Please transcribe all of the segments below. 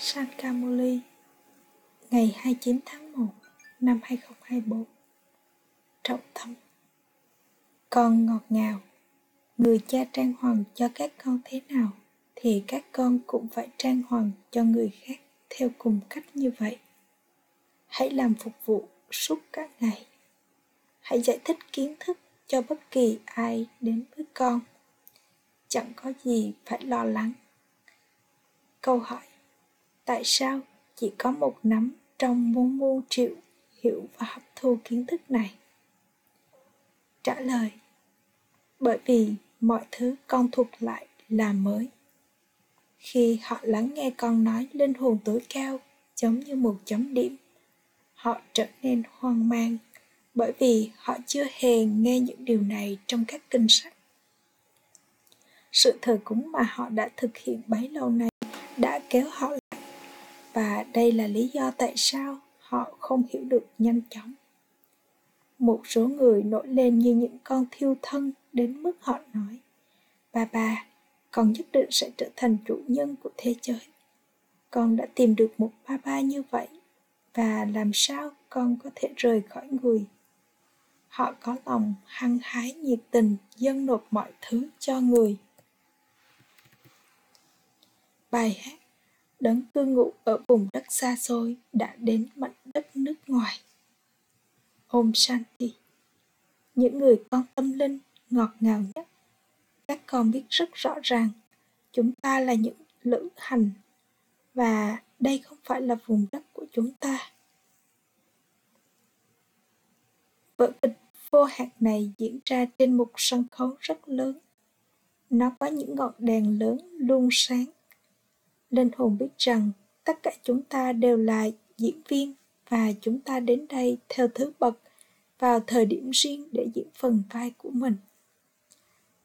Sankamuli ngày 29 tháng 1 năm 2024 Trọng tâm. Con ngọt ngào Người cha trang hoàng cho các con thế nào thì các con cũng phải trang hoàng cho người khác theo cùng cách như vậy. Hãy làm phục vụ suốt cả ngày. Hãy giải thích kiến thức cho bất kỳ ai đến với con. Chẳng có gì phải lo lắng. Câu hỏi tại sao chỉ có một nắm trong muôn muôn triệu hiểu và hấp thu kiến thức này? Trả lời, bởi vì mọi thứ con thuộc lại là mới. Khi họ lắng nghe con nói linh hồn tối cao giống như một chấm điểm, họ trở nên hoang mang bởi vì họ chưa hề nghe những điều này trong các kinh sách. Sự thờ cúng mà họ đã thực hiện bấy lâu nay đã kéo họ và đây là lý do tại sao họ không hiểu được nhanh chóng. Một số người nổi lên như những con thiêu thân đến mức họ nói ba ba con nhất định sẽ trở thành chủ nhân của thế giới. Con đã tìm được một ba ba như vậy, và làm sao con có thể rời khỏi người? Họ có lòng hăng hái nhiệt tình dâng nộp mọi thứ cho người. Bài hát đấng cư ngụ ở vùng đất xa xôi đã đến mảnh đất nước ngoài. Om Shanti Những người con tâm linh ngọt ngào nhất, các con biết rất rõ ràng chúng ta là những lữ hành và đây không phải là vùng đất của chúng ta. Vở kịch vô hạn này diễn ra trên một sân khấu rất lớn. Nó có những ngọn đèn lớn luôn sáng linh hồn biết rằng tất cả chúng ta đều là diễn viên và chúng ta đến đây theo thứ bậc vào thời điểm riêng để diễn phần vai của mình.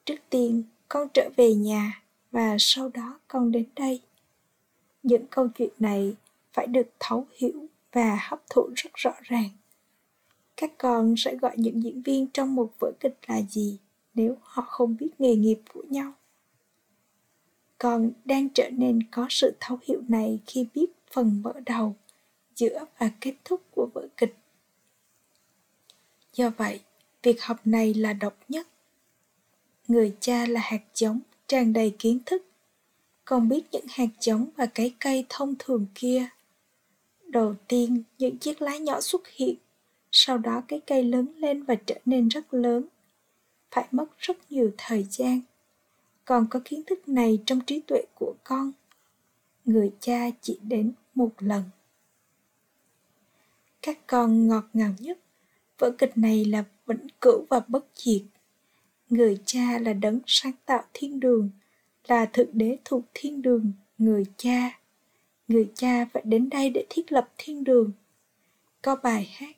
Trước tiên, con trở về nhà và sau đó con đến đây. Những câu chuyện này phải được thấu hiểu và hấp thụ rất rõ ràng. Các con sẽ gọi những diễn viên trong một vở kịch là gì nếu họ không biết nghề nghiệp của nhau? Con đang trở nên có sự thấu hiểu này khi biết phần mở đầu giữa và kết thúc của vở kịch. Do vậy, việc học này là độc nhất. Người cha là hạt giống tràn đầy kiến thức. Con biết những hạt giống và cái cây thông thường kia. Đầu tiên, những chiếc lá nhỏ xuất hiện. Sau đó, cái cây lớn lên và trở nên rất lớn. Phải mất rất nhiều thời gian còn có kiến thức này trong trí tuệ của con, người cha chỉ đến một lần. Các con ngọt ngào nhất, vở kịch này là vĩnh cửu và bất diệt. Người cha là đấng sáng tạo thiên đường, là thượng đế thuộc thiên đường, người cha. Người cha phải đến đây để thiết lập thiên đường. Có bài hát,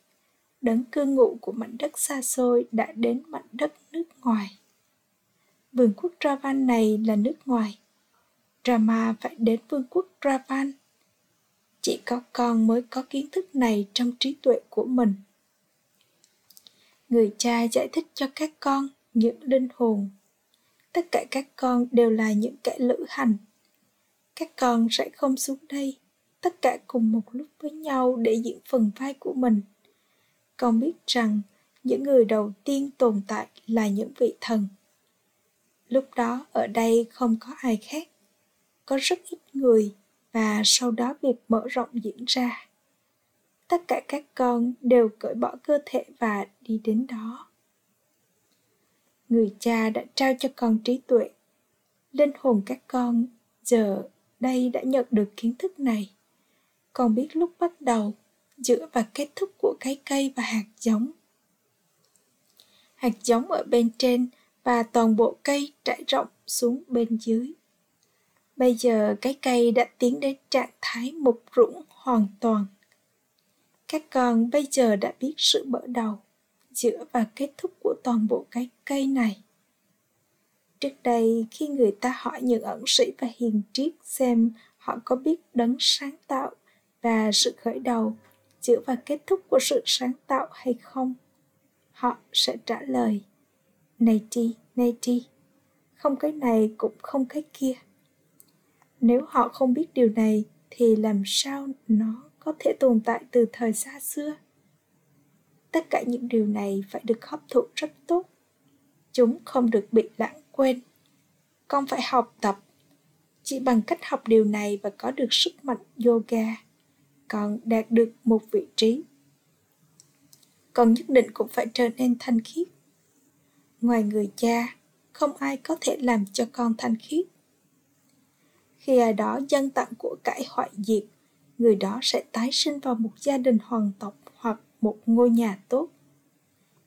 đấng cư ngụ của mảnh đất xa xôi đã đến mảnh đất nước ngoài. Vương quốc ravan này là nước ngoài. Rama phải đến vương quốc ravan Chỉ có con mới có kiến thức này trong trí tuệ của mình. Người cha giải thích cho các con những linh hồn. Tất cả các con đều là những kẻ lữ hành. Các con sẽ không xuống đây, tất cả cùng một lúc với nhau để diễn phần vai của mình. Con biết rằng những người đầu tiên tồn tại là những vị thần lúc đó ở đây không có ai khác, có rất ít người và sau đó việc mở rộng diễn ra. Tất cả các con đều cởi bỏ cơ thể và đi đến đó. Người cha đã trao cho con trí tuệ. Linh hồn các con giờ đây đã nhận được kiến thức này. Con biết lúc bắt đầu, giữa và kết thúc của cái cây và hạt giống. Hạt giống ở bên trên và toàn bộ cây trải rộng xuống bên dưới. Bây giờ cái cây đã tiến đến trạng thái mục rũng hoàn toàn. Các con bây giờ đã biết sự mở đầu, giữa và kết thúc của toàn bộ cái cây này. Trước đây, khi người ta hỏi những ẩn sĩ và hiền triết xem họ có biết đấng sáng tạo và sự khởi đầu, giữa và kết thúc của sự sáng tạo hay không, họ sẽ trả lời – này chi, này chi, không cái này cũng không cái kia. Nếu họ không biết điều này thì làm sao nó có thể tồn tại từ thời xa xưa? Tất cả những điều này phải được hấp thụ rất tốt. Chúng không được bị lãng quên. Con phải học tập. Chỉ bằng cách học điều này và có được sức mạnh yoga con đạt được một vị trí. Con nhất định cũng phải trở nên thanh khiết ngoài người cha, không ai có thể làm cho con thanh khiết. Khi ai đó dân tặng của cải hoại diệt, người đó sẽ tái sinh vào một gia đình hoàng tộc hoặc một ngôi nhà tốt.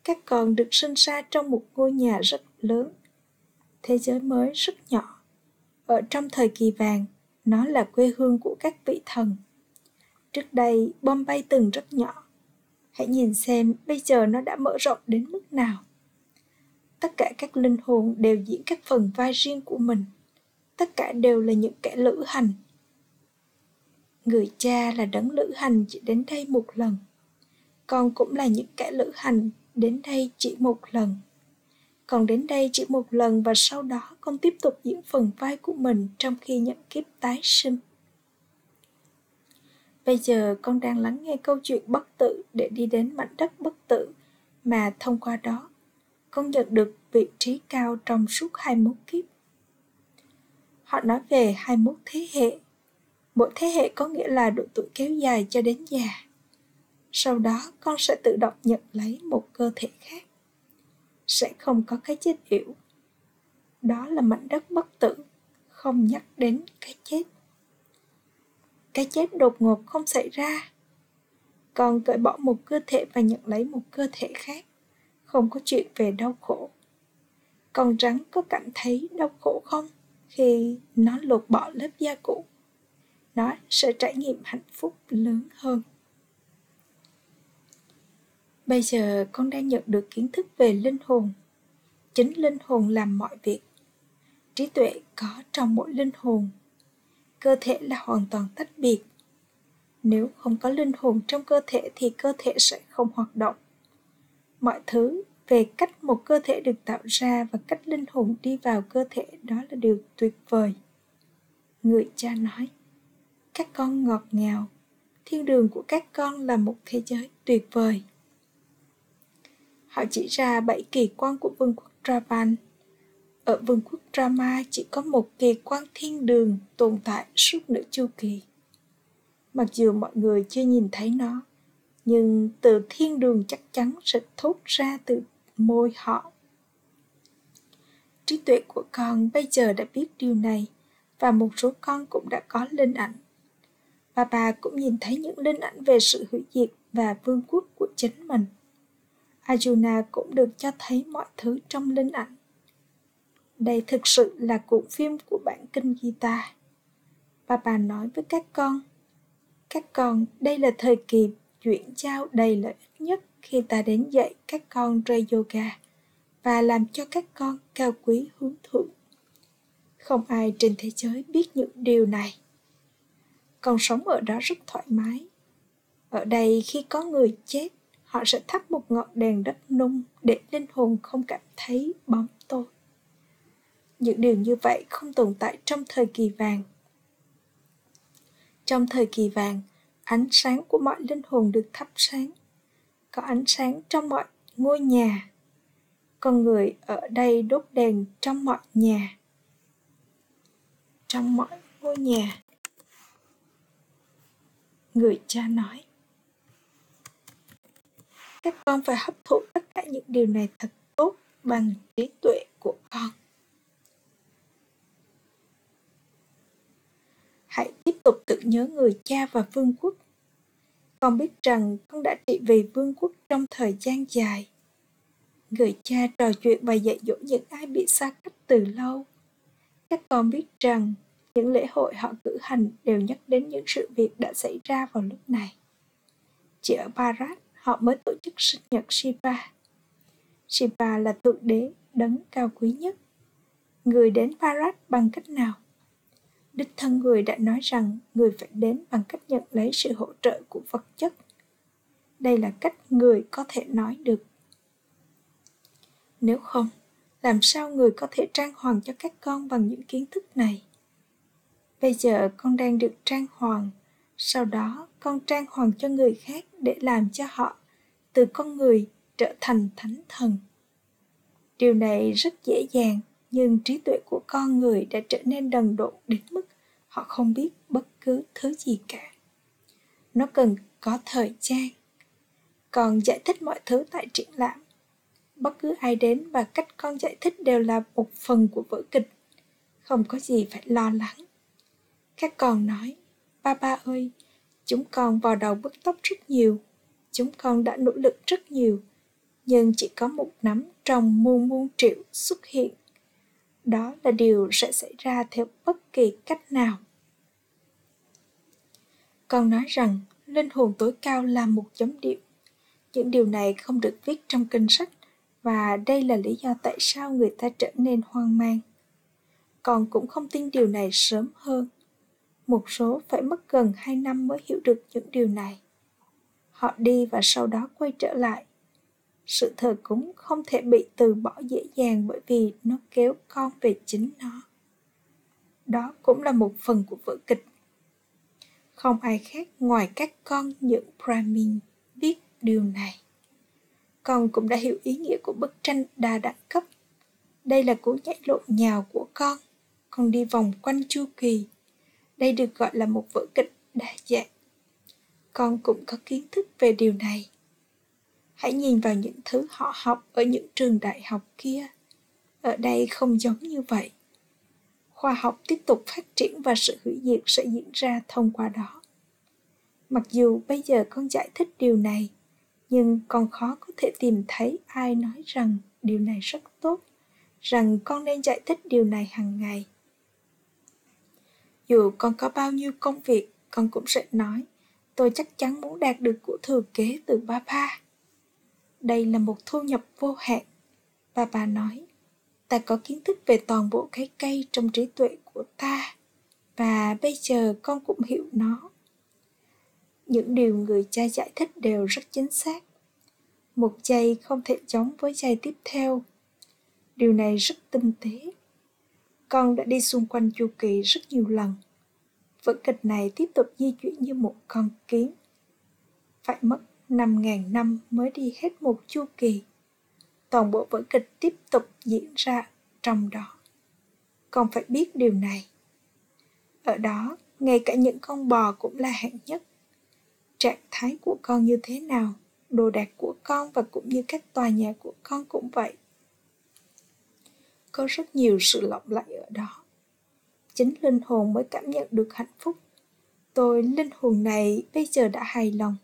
Các con được sinh ra trong một ngôi nhà rất lớn, thế giới mới rất nhỏ. Ở trong thời kỳ vàng, nó là quê hương của các vị thần. Trước đây bombay từng rất nhỏ. Hãy nhìn xem bây giờ nó đã mở rộng đến mức nào tất cả các linh hồn đều diễn các phần vai riêng của mình. Tất cả đều là những kẻ lữ hành. Người cha là đấng lữ hành chỉ đến đây một lần. Con cũng là những kẻ lữ hành đến đây chỉ một lần. Còn đến đây chỉ một lần và sau đó con tiếp tục diễn phần vai của mình trong khi nhận kiếp tái sinh. Bây giờ con đang lắng nghe câu chuyện bất tử để đi đến mảnh đất bất tử mà thông qua đó con nhận được vị trí cao trong suốt 21 kiếp. Họ nói về 21 thế hệ. Mỗi thế hệ có nghĩa là độ tuổi kéo dài cho đến già. Sau đó con sẽ tự động nhận lấy một cơ thể khác. Sẽ không có cái chết yểu. Đó là mảnh đất bất tử, không nhắc đến cái chết. Cái chết đột ngột không xảy ra. Con cởi bỏ một cơ thể và nhận lấy một cơ thể khác không có chuyện về đau khổ. Con rắn có cảm thấy đau khổ không khi nó lột bỏ lớp da cũ? Nó sẽ trải nghiệm hạnh phúc lớn hơn. Bây giờ con đang nhận được kiến thức về linh hồn. Chính linh hồn làm mọi việc. Trí tuệ có trong mỗi linh hồn. Cơ thể là hoàn toàn tách biệt. Nếu không có linh hồn trong cơ thể thì cơ thể sẽ không hoạt động mọi thứ về cách một cơ thể được tạo ra và cách linh hồn đi vào cơ thể đó là điều tuyệt vời người cha nói các con ngọt ngào thiên đường của các con là một thế giới tuyệt vời họ chỉ ra bảy kỳ quan của vương quốc Travan. Ở vương quốc Drama chỉ có một kỳ quan thiên đường tồn tại suốt nửa chu kỳ. Mặc dù mọi người chưa nhìn thấy nó, nhưng từ thiên đường chắc chắn sẽ thốt ra từ môi họ trí tuệ của con bây giờ đã biết điều này và một số con cũng đã có linh ảnh và bà cũng nhìn thấy những linh ảnh về sự hủy diệt và vương quốc của chính mình Arjuna cũng được cho thấy mọi thứ trong linh ảnh. Đây thực sự là cuộn phim của bản kinh Gita. Bà bà nói với các con, các con, đây là thời kỳ chuyển giao đầy lợi ích nhất khi ta đến dạy các con rơi yoga và làm cho các con cao quý hướng thượng. Không ai trên thế giới biết những điều này. Con sống ở đó rất thoải mái. Ở đây khi có người chết, họ sẽ thắp một ngọn đèn đất nung để linh hồn không cảm thấy bóng tôi. Những điều như vậy không tồn tại trong thời kỳ vàng. Trong thời kỳ vàng, ánh sáng của mọi linh hồn được thắp sáng. Có ánh sáng trong mọi ngôi nhà. Con người ở đây đốt đèn trong mọi nhà. Trong mọi ngôi nhà. Người cha nói, các con phải hấp thụ tất cả những điều này thật tốt bằng trí tuệ của con. Hãy tiếp tục tự nhớ người cha và vương quốc con biết rằng con đã trị vì vương quốc trong thời gian dài. Người cha trò chuyện và dạy dỗ những ai bị xa cách từ lâu. Các con biết rằng những lễ hội họ cử hành đều nhắc đến những sự việc đã xảy ra vào lúc này. Chỉ ở Bharat, họ mới tổ chức sinh nhật Shiva. Shiva là thượng đế, đấng cao quý nhất. Người đến Bharat bằng cách nào? Đích thân người đã nói rằng người phải đến bằng cách nhận lấy sự hỗ trợ của vật chất. Đây là cách người có thể nói được. Nếu không, làm sao người có thể trang hoàng cho các con bằng những kiến thức này? Bây giờ con đang được trang hoàng, sau đó con trang hoàng cho người khác để làm cho họ, từ con người trở thành thánh thần. Điều này rất dễ dàng nhưng trí tuệ của con người đã trở nên đần độ đến mức họ không biết bất cứ thứ gì cả. Nó cần có thời gian. Còn giải thích mọi thứ tại triển lãm. Bất cứ ai đến và cách con giải thích đều là một phần của vở kịch. Không có gì phải lo lắng. Các con nói, ba ba ơi, chúng con vào đầu bứt tóc rất nhiều. Chúng con đã nỗ lực rất nhiều. Nhưng chỉ có một nắm trong muôn muôn triệu xuất hiện đó là điều sẽ xảy ra theo bất kỳ cách nào. Con nói rằng, linh hồn tối cao là một chấm điểm. Những điều này không được viết trong kinh sách và đây là lý do tại sao người ta trở nên hoang mang. Con cũng không tin điều này sớm hơn. Một số phải mất gần hai năm mới hiểu được những điều này. Họ đi và sau đó quay trở lại sự thờ cúng không thể bị từ bỏ dễ dàng bởi vì nó kéo con về chính nó. Đó cũng là một phần của vở kịch. Không ai khác ngoài các con những brahmin biết điều này. Con cũng đã hiểu ý nghĩa của bức tranh đa đẳng cấp. Đây là cú nhảy lộn nhào của con. Con đi vòng quanh chu kỳ. Đây được gọi là một vở kịch đa dạng. Con cũng có kiến thức về điều này hãy nhìn vào những thứ họ học ở những trường đại học kia. Ở đây không giống như vậy. Khoa học tiếp tục phát triển và sự hủy diệt sẽ diễn ra thông qua đó. Mặc dù bây giờ con giải thích điều này, nhưng con khó có thể tìm thấy ai nói rằng điều này rất tốt, rằng con nên giải thích điều này hàng ngày. Dù con có bao nhiêu công việc, con cũng sẽ nói, tôi chắc chắn muốn đạt được của thừa kế từ ba ba đây là một thu nhập vô hạn. Ba bà nói, ta có kiến thức về toàn bộ cái cây trong trí tuệ của ta, và bây giờ con cũng hiểu nó. Những điều người cha giải thích đều rất chính xác. Một giây không thể giống với giây tiếp theo. Điều này rất tinh tế. Con đã đi xung quanh chu kỳ rất nhiều lần. Vở kịch này tiếp tục di chuyển như một con kiến. Phải mất 5.000 năm mới đi hết một chu kỳ. Toàn bộ vở kịch tiếp tục diễn ra trong đó. Con phải biết điều này. Ở đó, ngay cả những con bò cũng là hạng nhất. Trạng thái của con như thế nào, đồ đạc của con và cũng như các tòa nhà của con cũng vậy. Có rất nhiều sự lộng lẫy ở đó. Chính linh hồn mới cảm nhận được hạnh phúc. Tôi, linh hồn này, bây giờ đã hài lòng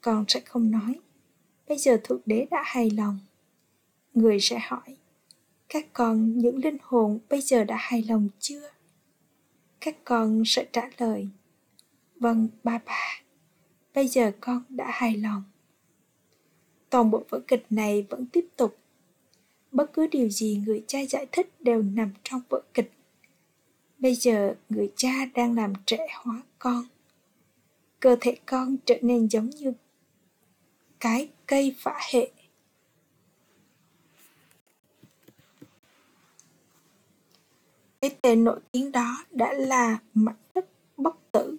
con sẽ không nói. Bây giờ thượng đế đã hài lòng. Người sẽ hỏi, các con, những linh hồn bây giờ đã hài lòng chưa? Các con sẽ trả lời vâng ba ba bây giờ con đã hài lòng. Toàn bộ vở kịch này vẫn tiếp tục. Bất cứ điều gì người cha giải thích đều nằm trong vở kịch. Bây giờ người cha đang làm trẻ hóa con. Cơ thể con trở nên giống như cái cây phả hệ. Cái tên nổi tiếng đó đã là mảnh đất bất tử,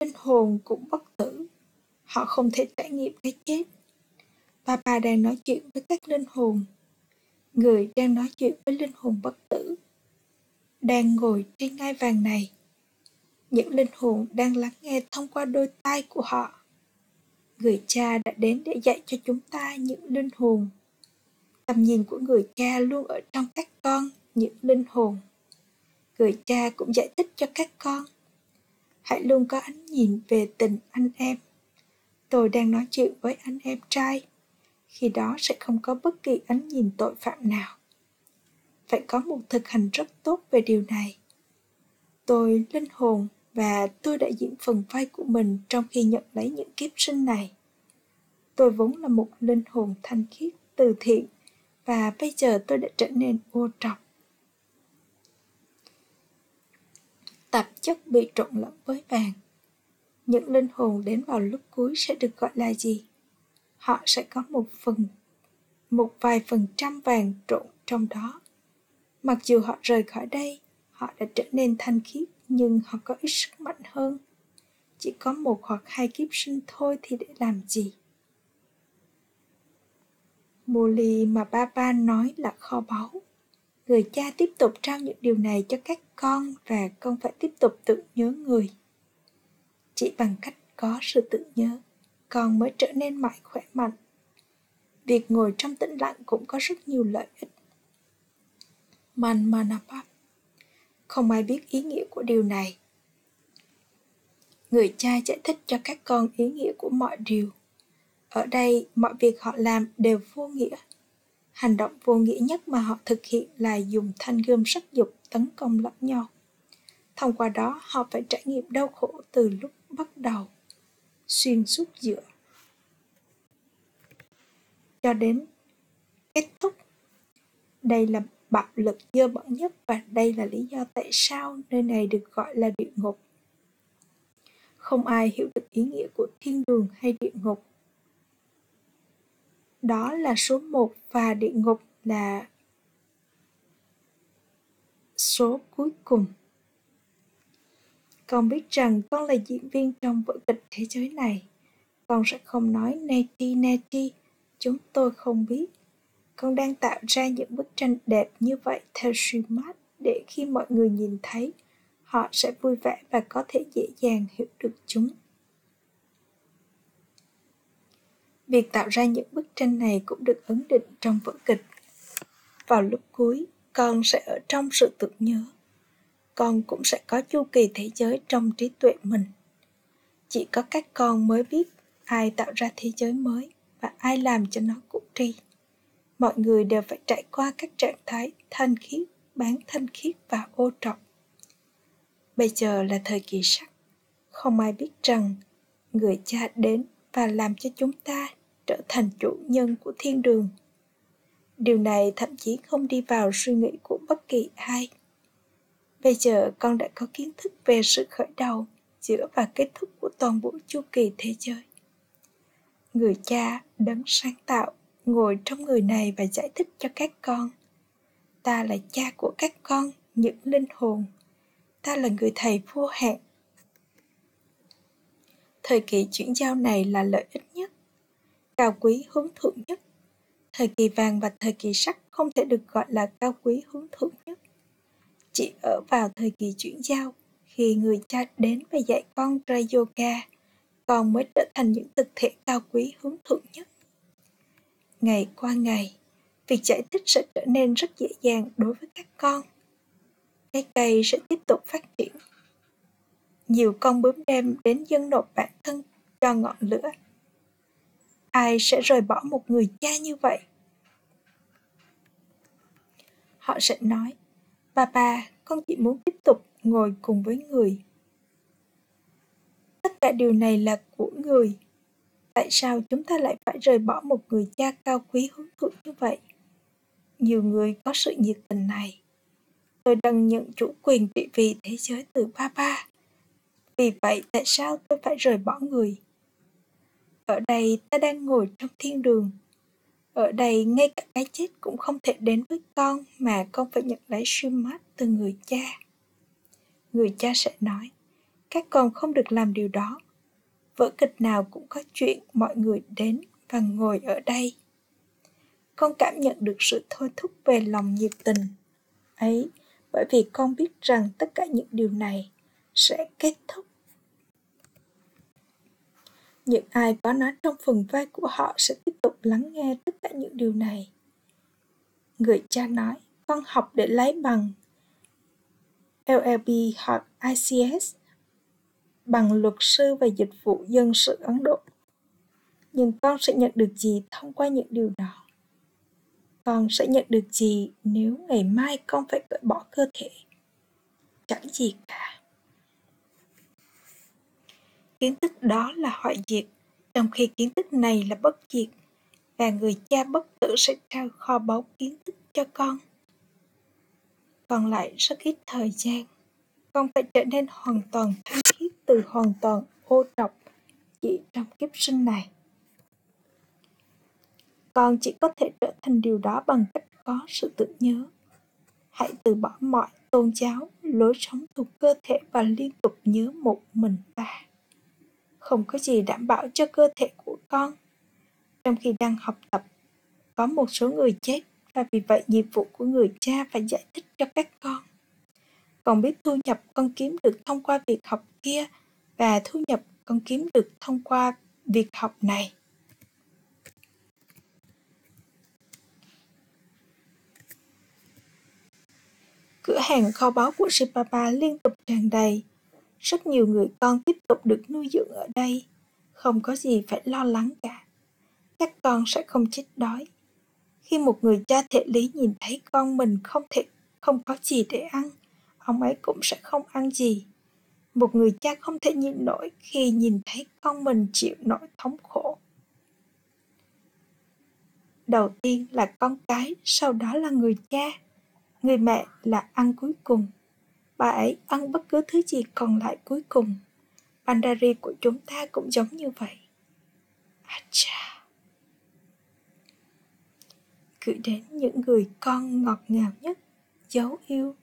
linh hồn cũng bất tử. Họ không thể trải nghiệm cái chết. Papa đang nói chuyện với các linh hồn. Người đang nói chuyện với linh hồn bất tử đang ngồi trên ngai vàng này. Những linh hồn đang lắng nghe thông qua đôi tai của họ người cha đã đến để dạy cho chúng ta những linh hồn. Tầm nhìn của người cha luôn ở trong các con, những linh hồn. Người cha cũng giải thích cho các con. Hãy luôn có ánh nhìn về tình anh em. Tôi đang nói chuyện với anh em trai. Khi đó sẽ không có bất kỳ ánh nhìn tội phạm nào. Phải có một thực hành rất tốt về điều này. Tôi linh hồn và tôi đã diễn phần vai của mình trong khi nhận lấy những kiếp sinh này. Tôi vốn là một linh hồn thanh khiết, từ thiện, và bây giờ tôi đã trở nên ô trọc. Tạp chất bị trộn lẫn với vàng. Những linh hồn đến vào lúc cuối sẽ được gọi là gì? Họ sẽ có một phần, một vài phần trăm vàng trộn trong đó. Mặc dù họ rời khỏi đây, họ đã trở nên thanh khiết nhưng họ có ít sức mạnh hơn. Chỉ có một hoặc hai kiếp sinh thôi thì để làm gì? Molly mà ba ba nói là kho báu. Người cha tiếp tục trao những điều này cho các con và con phải tiếp tục tự nhớ người. Chỉ bằng cách có sự tự nhớ, con mới trở nên mãi khỏe mạnh. Việc ngồi trong tĩnh lặng cũng có rất nhiều lợi ích. Man Manapap không ai biết ý nghĩa của điều này. Người cha giải thích cho các con ý nghĩa của mọi điều. Ở đây, mọi việc họ làm đều vô nghĩa. Hành động vô nghĩa nhất mà họ thực hiện là dùng thanh gươm sắc dục tấn công lẫn nhau. Thông qua đó, họ phải trải nghiệm đau khổ từ lúc bắt đầu, xuyên suốt giữa, cho đến kết thúc. Đây là bạo lực dơ bẩn nhất và đây là lý do tại sao nơi này được gọi là địa ngục. Không ai hiểu được ý nghĩa của thiên đường hay địa ngục đó là số một và địa ngục là số cuối cùng. Con biết rằng con là diễn viên trong vở kịch thế giới này. Con sẽ không nói neti neti, chúng tôi không biết. Con đang tạo ra những bức tranh đẹp như vậy theo suy mát để khi mọi người nhìn thấy, họ sẽ vui vẻ và có thể dễ dàng hiểu được chúng. Việc tạo ra những bức tranh này cũng được ấn định trong vở kịch. Vào lúc cuối, con sẽ ở trong sự tưởng nhớ. Con cũng sẽ có chu kỳ thế giới trong trí tuệ mình. Chỉ có các con mới biết ai tạo ra thế giới mới và ai làm cho nó cụ tri. Mọi người đều phải trải qua các trạng thái thanh khiết, bán thanh khiết và ô trọc. Bây giờ là thời kỳ sắc. Không ai biết rằng người cha đến và làm cho chúng ta trở thành chủ nhân của thiên đường điều này thậm chí không đi vào suy nghĩ của bất kỳ ai bây giờ con đã có kiến thức về sự khởi đầu giữa và kết thúc của toàn bộ chu kỳ thế giới người cha đấng sáng tạo ngồi trong người này và giải thích cho các con. Ta là cha của các con, những linh hồn. Ta là người thầy vô hạn thời kỳ chuyển giao này là lợi ích nhất, cao quý hướng thượng nhất. Thời kỳ vàng và thời kỳ sắt không thể được gọi là cao quý hướng thượng nhất. Chỉ ở vào thời kỳ chuyển giao, khi người cha đến và dạy con ra yoga, con mới trở thành những thực thể cao quý hướng thượng nhất ngày qua ngày, việc giải thích sẽ trở nên rất dễ dàng đối với các con. Cái cây sẽ tiếp tục phát triển. Nhiều con bướm đem đến dân nộp bản thân cho ngọn lửa. Ai sẽ rời bỏ một người cha như vậy? Họ sẽ nói, bà bà, con chỉ muốn tiếp tục ngồi cùng với người. Tất cả điều này là của người tại sao chúng ta lại phải rời bỏ một người cha cao quý hướng thượng như vậy? Nhiều người có sự nhiệt tình này. Tôi đang nhận chủ quyền trị vì thế giới từ ba ba. Vì vậy, tại sao tôi phải rời bỏ người? Ở đây, ta đang ngồi trong thiên đường. Ở đây, ngay cả cái chết cũng không thể đến với con mà con phải nhận lấy suy mát từ người cha. Người cha sẽ nói, các con không được làm điều đó vở kịch nào cũng có chuyện mọi người đến và ngồi ở đây. Con cảm nhận được sự thôi thúc về lòng nhiệt tình ấy, bởi vì con biết rằng tất cả những điều này sẽ kết thúc. Những ai có nó trong phần vai của họ sẽ tiếp tục lắng nghe tất cả những điều này. Người cha nói, con học để lấy bằng. LLB hoặc ICS bằng luật sư và dịch vụ dân sự Ấn Độ. Nhưng con sẽ nhận được gì thông qua những điều đó? Con sẽ nhận được gì nếu ngày mai con phải cởi bỏ cơ thể? Chẳng gì cả kiến thức đó là hoại diệt trong khi kiến thức này là bất diệt, và người cha bất tử sẽ trao kho báu kiến thức cho con còn lại rất ít thời gian, con phải trở nên hoàn toàn thanh từ hoàn toàn ô trọc chỉ trong kiếp sinh này. Con chỉ có thể trở thành điều đó bằng cách có sự tự nhớ. Hãy từ bỏ mọi tôn giáo, lối sống thuộc cơ thể và liên tục nhớ một mình ta. Không có gì đảm bảo cho cơ thể của con. Trong khi đang học tập, có một số người chết và vì vậy nhiệm vụ của người cha phải giải thích cho các con còn biết thu nhập con kiếm được thông qua việc học kia và thu nhập con kiếm được thông qua việc học này cửa hàng kho báu của Sipapa liên tục tràn đầy. Rất nhiều người con tiếp tục được nuôi dưỡng ở đây. Không có gì phải lo lắng cả. Các con sẽ không chết đói. Khi một người cha thể lý nhìn thấy con mình không thể không có gì để ăn, ông ấy cũng sẽ không ăn gì. Một người cha không thể nhịn nổi khi nhìn thấy con mình chịu nỗi thống khổ. Đầu tiên là con cái, sau đó là người cha Người mẹ là ăn cuối cùng. Bà ấy ăn bất cứ thứ gì còn lại cuối cùng. Bandari của chúng ta cũng giống như vậy. Acha. Gửi đến những người con ngọt ngào nhất, dấu yêu,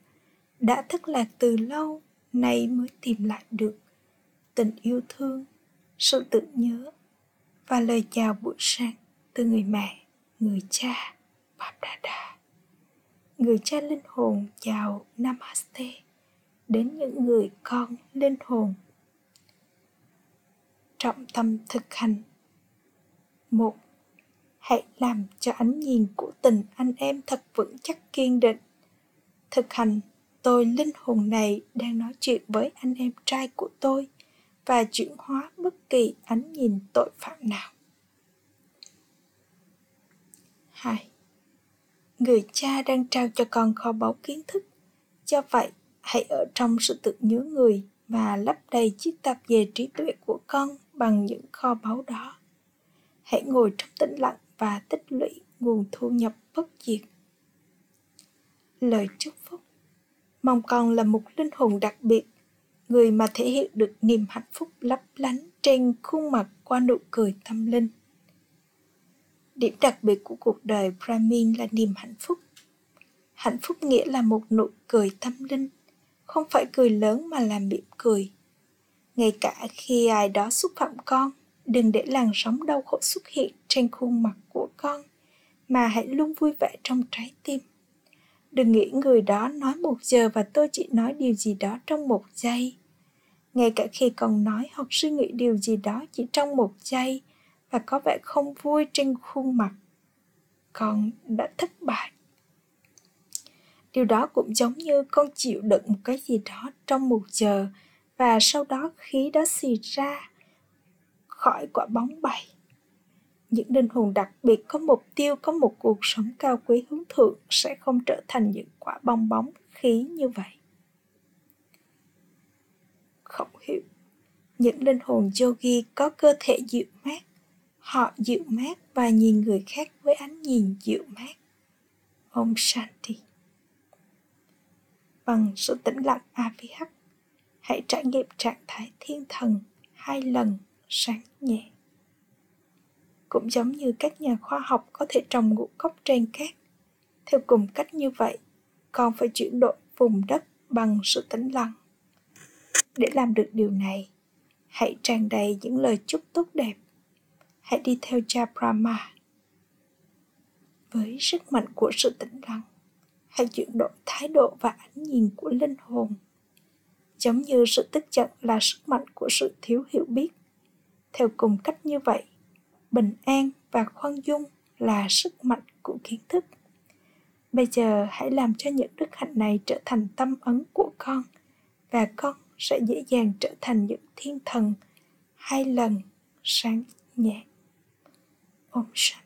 đã thất lạc từ lâu, nay mới tìm lại được. Tình yêu thương, sự tự nhớ và lời chào buổi sáng từ người mẹ, người cha, Babdada người cha linh hồn chào namaste đến những người con linh hồn. Trọng tâm thực hành. Một hãy làm cho ánh nhìn của tình anh em thật vững chắc kiên định. Thực hành tôi linh hồn này đang nói chuyện với anh em trai của tôi và chuyển hóa bất kỳ ánh nhìn tội phạm nào. 2 người cha đang trao cho con kho báu kiến thức. Do vậy, hãy ở trong sự tự nhớ người và lấp đầy chiếc tạp về trí tuệ của con bằng những kho báu đó. Hãy ngồi trong tĩnh lặng và tích lũy nguồn thu nhập bất diệt. Lời chúc phúc mong con là một linh hồn đặc biệt người mà thể hiện được niềm hạnh phúc lấp lánh trên khuôn mặt qua nụ cười tâm linh Điểm đặc biệt của cuộc đời Brahmin là niềm hạnh phúc. Hạnh phúc nghĩa là một nụ cười tâm linh, không phải cười lớn mà là mỉm cười. Ngay cả khi ai đó xúc phạm con, đừng để làn sóng đau khổ xuất hiện trên khuôn mặt của con, mà hãy luôn vui vẻ trong trái tim. Đừng nghĩ người đó nói một giờ và tôi chỉ nói điều gì đó trong một giây. Ngay cả khi còn nói hoặc suy nghĩ điều gì đó chỉ trong một giây, và có vẻ không vui trên khuôn mặt con đã thất bại điều đó cũng giống như con chịu đựng một cái gì đó trong một giờ và sau đó khí đó xì ra khỏi quả bóng bay những linh hồn đặc biệt có mục tiêu có một cuộc sống cao quý hướng thượng sẽ không trở thành những quả bong bóng khí như vậy không hiểu những linh hồn yogi có cơ thể dịu mát Họ dịu mát và nhìn người khác với ánh nhìn dịu mát. Om Shanti Bằng sự tĩnh lặng AVH, hãy trải nghiệm trạng thái thiên thần hai lần sáng nhẹ. Cũng giống như các nhà khoa học có thể trồng ngũ cốc trên cát. Theo cùng cách như vậy, con phải chuyển đổi vùng đất bằng sự tĩnh lặng. Để làm được điều này, hãy tràn đầy những lời chúc tốt đẹp hãy đi theo cha Brahma. Với sức mạnh của sự tĩnh lặng, hãy chuyển đổi thái độ và ánh nhìn của linh hồn. Giống như sự tức giận là sức mạnh của sự thiếu hiểu biết. Theo cùng cách như vậy, bình an và khoan dung là sức mạnh của kiến thức. Bây giờ hãy làm cho những đức hạnh này trở thành tâm ấn của con, và con sẽ dễ dàng trở thành những thiên thần hai lần sáng nhẹ. Om Shanti.